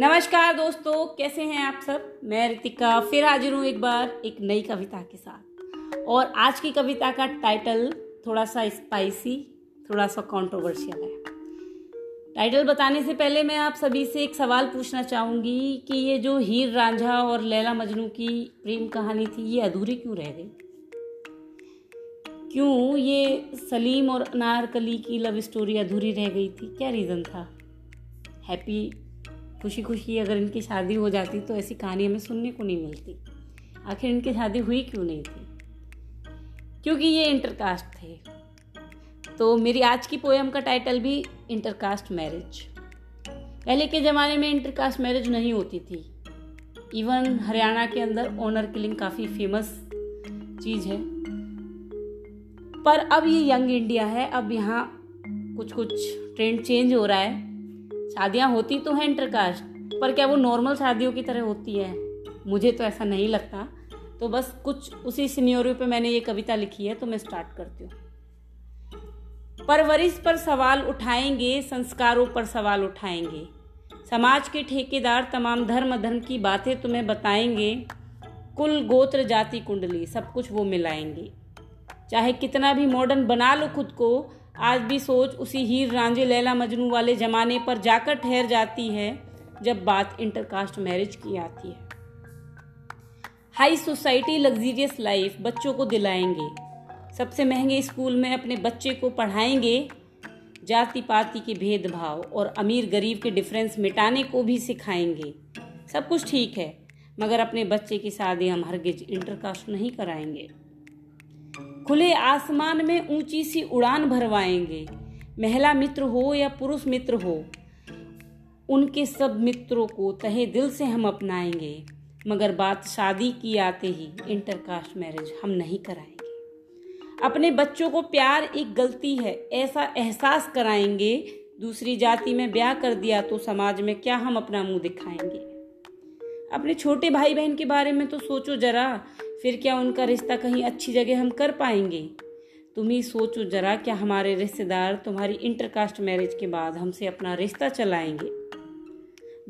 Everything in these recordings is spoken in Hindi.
नमस्कार दोस्तों, कैसे हैं आप सब? मैं रितिका, फिर हाजिर हूँ एक बार एक नई कविता के साथ। और आज की कविता का टाइटल थोड़ा सा स्पाइसी थोड़ा सा कंट्रोवर्शियल है। टाइटल बताने से पहले मैं आप सभी से एक सवाल पूछना चाहूँगी कि ये जो हीर रांझा और लैला मजनू की प्रेम कहानी थी, ये अधूरी क्यों रह गई? क्यों ये सलीम और अनारकली की लव स्टोरी अधूरी रह गई थी? क्या रीज़न था? हैप्पी खुशी खुशी अगर इनकी शादी हो जाती तो ऐसी कहानी हमें सुनने को नहीं मिलती। आखिर इनकी शादी हुई क्यों नहीं थी? क्योंकि ये इंटरकास्ट थे। तो मेरी आज की पोएम का टाइटल भी इंटरकास्ट मैरिज पहले के ज़माने में इंटरकास्ट मैरिज नहीं होती थी। इवन हरियाणा के अंदर ऑनर किलिंग काफ़ी फ़ेमस चीज़ है। पर अब ये यंग इंडिया है, अब यहाँ कुछ कुछ ट्रेंड चेंज हो रहा है। शादियाँ होती तो हैं इंटरकास्ट, पर क्या वो नॉर्मल शादियों की तरह होती है? मुझे तो ऐसा नहीं लगता। तो बस कुछ उसी सिन्योरियो पे मैंने ये कविता लिखी है तो मैं स्टार्ट करती हूँ। परवरिश पर सवाल उठाएँगे, संस्कारों पर सवाल उठाएँगे। समाज के ठेकेदार तमाम धर्म धर्म की बातें तुम्हें बताएँगे। कुल गोत्र, जाति, कुंडली, सब कुछ वो मिलाएँगे। चाहे कितना भी मॉडर्न बना लो खुद को आज भी सोच उसी हीर रांझे लैला मजनू वाले ज़माने पर जाकर ठहर जाती है, जब बात इंटरकास्ट मैरिज की आती है। हाई सोसाइटी लग्जीरियस लाइफ बच्चों को दिलाएँगे। सबसे महँगे स्कूल में अपने बच्चे को पढ़ाएँगे। जाति पाति के भेदभाव और अमीर गरीब के डिफरेंस मिटाने को भी सिखाएँगे। सब कुछ ठीक है, मगर अपने बच्चे की शादी हम हरगिज इंटरकास्ट नहीं कराएँगे। खुले आसमान में ऊँची सी उड़ान भरवाएँगे। महिला मित्र हो या पुरुष मित्र हो, उनके सब मित्रों को तहे दिल से हम अपनाएँगे। मगर बात शादी की आते ही इंटरकास्ट मैरिज हम नहीं कराएँगे। अपने बच्चों को प्यार एक गलती है, ऐसा एहसास कराएँगे। दूसरी जाति में ब्याह कर दिया तो समाज में क्या हम अपना मुँह दिखाएँगे? अपने छोटे भाई बहन के बारे में तो सोचो जरा फिर क्या उनका रिश्ता कहीं अच्छी जगह हम कर पाएँगे? तुम ही सोचो जरा क्या हमारे रिश्तेदार तुम्हारी इंटरकास्ट मैरिज के बाद हमसे अपना रिश्ता चलाएँगे।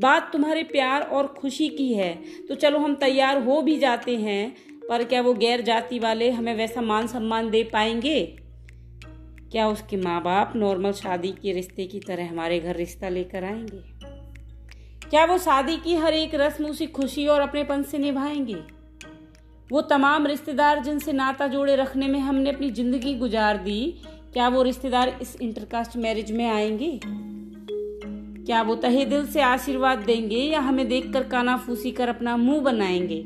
बात तुम्हारे प्यार और खुशी की है तो चलो हम तैयार हो भी जाते हैं, पर क्या वो गैर जाति वाले हमें वैसा मान सम्मान दे पाएँगे? क्या उसके माँ बाप नॉर्मल शादी के रिश्ते की तरह हमारे घर रिश्ता लेकर आएँगे? क्या वो शादी की हर एक रस्म उसी खुशी और अपनेपन से निभाएँगे? वो तमाम रिश्तेदार जिनसे नाता जोड़े रखने में हमने अपनी ज़िंदगी गुजार दी, क्या वो रिश्तेदार इस इंटरकास्ट मैरिज में आएँगे? क्या वो तहे दिल से आशीर्वाद देंगे या हमें देखकर काना फूसी कर अपना मुँह बनाएँगे?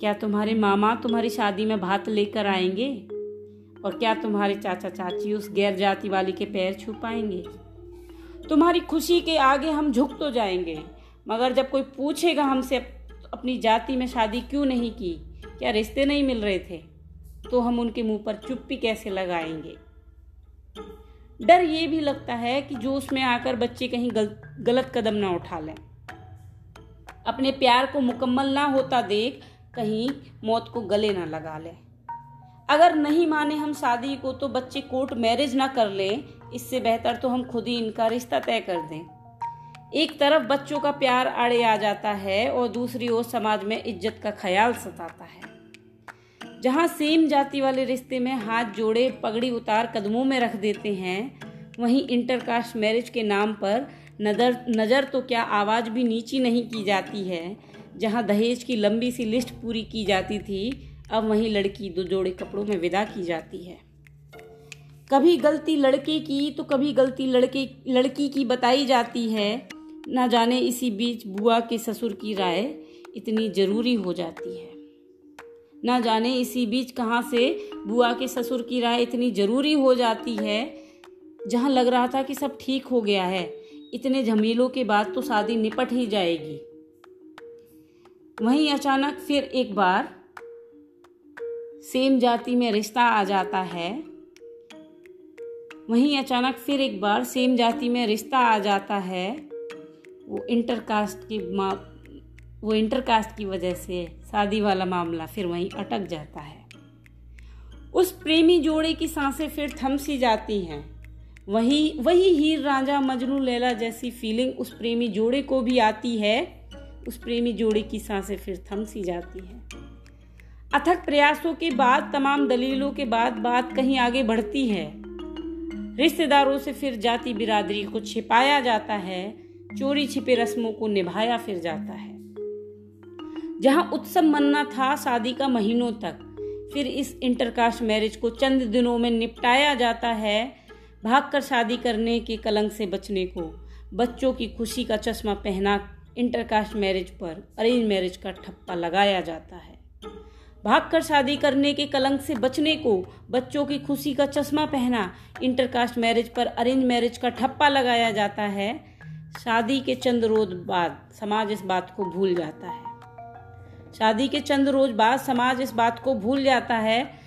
क्या तुम्हारे मामा तुम्हारी शादी में भात लेकर आएँगे? और क्या तुम्हारे चाचा चाची उस गैर जाति वाली के पैर छू पाएँगे? तुम्हारी खुशी के आगे हम झुक तो जाएँगे, मगर जब कोई पूछेगा हमसे अपनी जाति में शादी क्यों नहीं की? क्या रिश्ते नहीं मिल रहे थे? तो हम उनके मुँह पर चुप्पी कैसे लगाएँगे? डर ये भी लगता है कि जो उसमें आकर बच्चे कहीं गल, गलत कदम ना उठा लें। अपने प्यार को मुकम्मल ना होता देख कहीं मौत को गले ना लगा लें। अगर नहीं माने हम शादी को तो बच्चे कोर्ट मैरिज ना कर लें। इससे बेहतर तो हम खुद ही इनका रिश्ता तय कर दें। एक तरफ़ बच्चों का प्यार आड़े आ जाता है और दूसरी ओर समाज में इज़्ज़त का ख्याल सताता है। जहाँ सेम जाति वाले रिश्ते में हाथ जोड़े, पगड़ी उतार कदमों में रख देते हैं, वहीं इंटरकास्ट मैरिज के नाम पर नज़र नज़र तो क्या आवाज़ भी नीची नहीं की जाती है, जहाँ दहेज की लंबी सी लिस्ट पूरी की जाती थी, अब वहीं लड़की दो जोड़े कपड़ों में विदा की जाती है। कभी गलती लड़के की तो कभी गलती लड़के, लड़की की बताई जाती है ना जाने इसी बीच बुआ के ससुर की राय इतनी ज़रूरी हो जाती है। ना जाने इसी बीच कहाँ से बुआ के ससुर की राय इतनी ज़रूरी हो जाती है, जहाँ लग रहा था कि सब ठीक हो गया है। इतने झमेलों के बाद तो शादी निपट ही जाएगी। वहीं अचानक फिर एक बार सेम जाति में रिश्ता आ जाता है। वहीं अचानक फिर एक बार सेम जाति में रिश्ता आ जाता है। वो इंटरकास्ट की मा, वो इंटरकास्ट की वजह से शादी वाला मामला फिर वहीं अटक जाता है। उस प्रेमी जोड़े की साँसें फिर थम सी जाती हैं। वही वही हीर राजा मजनू लैला जैसी फीलिंग उस प्रेमी जोड़े को भी आती है। उस प्रेमी जोड़े की साँसें फिर थम सी जाती हैं। अथक प्रयासों के बाद, तमाम दलीलों के बाद बात कहीं आगे बढ़ती है। रिश्तेदारों से फिर जाति बिरादरी को छिपाया जाता है। चोरी छिपे रस्मों को निभाया फिर जाता है। जहाँ उत्सव मनना था शादी का महीनों तक, फिर इस इंटरकास्ट मैरिज को चंद दिनों में निपटाया जाता है, भागकर शादी करने के कलंक से बचने को। बच्चों की खुशी का चश्मा पहना इंटरकास्ट मैरिज पर अरेंज मैरिज का ठप्पा लगाया जाता है। भागकर शादी करने के कलंक से बचने को, बच्चों की खुशी का चश्मा पहना इंटरकास्ट मैरिज पर अरेंज मैरिज का ठप्पा लगाया जाता है। शादी के चंद रोज बाद समाज इस बात को भूल जाता है। शादी के चंद रोज बाद समाज इस बात को भूल जाता है,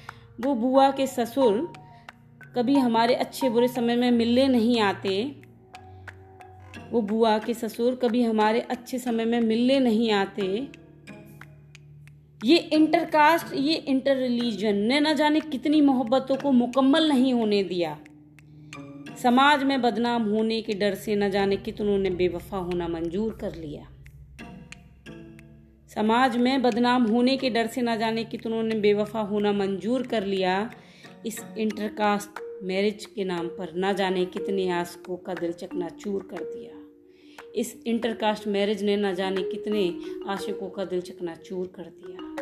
वो बुआ के ससुर कभी हमारे अच्छे बुरे समय में मिलने नहीं आते। वो बुआ के ससुर कभी हमारे अच्छे समय में मिलने नहीं आते। ये इंटरकास्ट, ये इंटर रिलीजन ने ना जाने कितनी मोहब्बतों को मुकम्मल नहीं होने दिया। समाज में बदनाम होने के डर से न जाने कितनों ने बेवफा होना मंजूर कर लिया। समाज में बदनाम होने के डर से न जाने कितनों ने बेवफा होना मंजूर कर लिया। इस इंटरकास्ट मैरिज के नाम पर न जाने कितने आशकों का दिल चकना चूर कर दिया। इस इंटरकास्ट मैरिज ने न जाने कितने आशिकों का दिल चकना चूर कर दिया।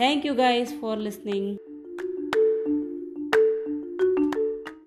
Thank you guys for listening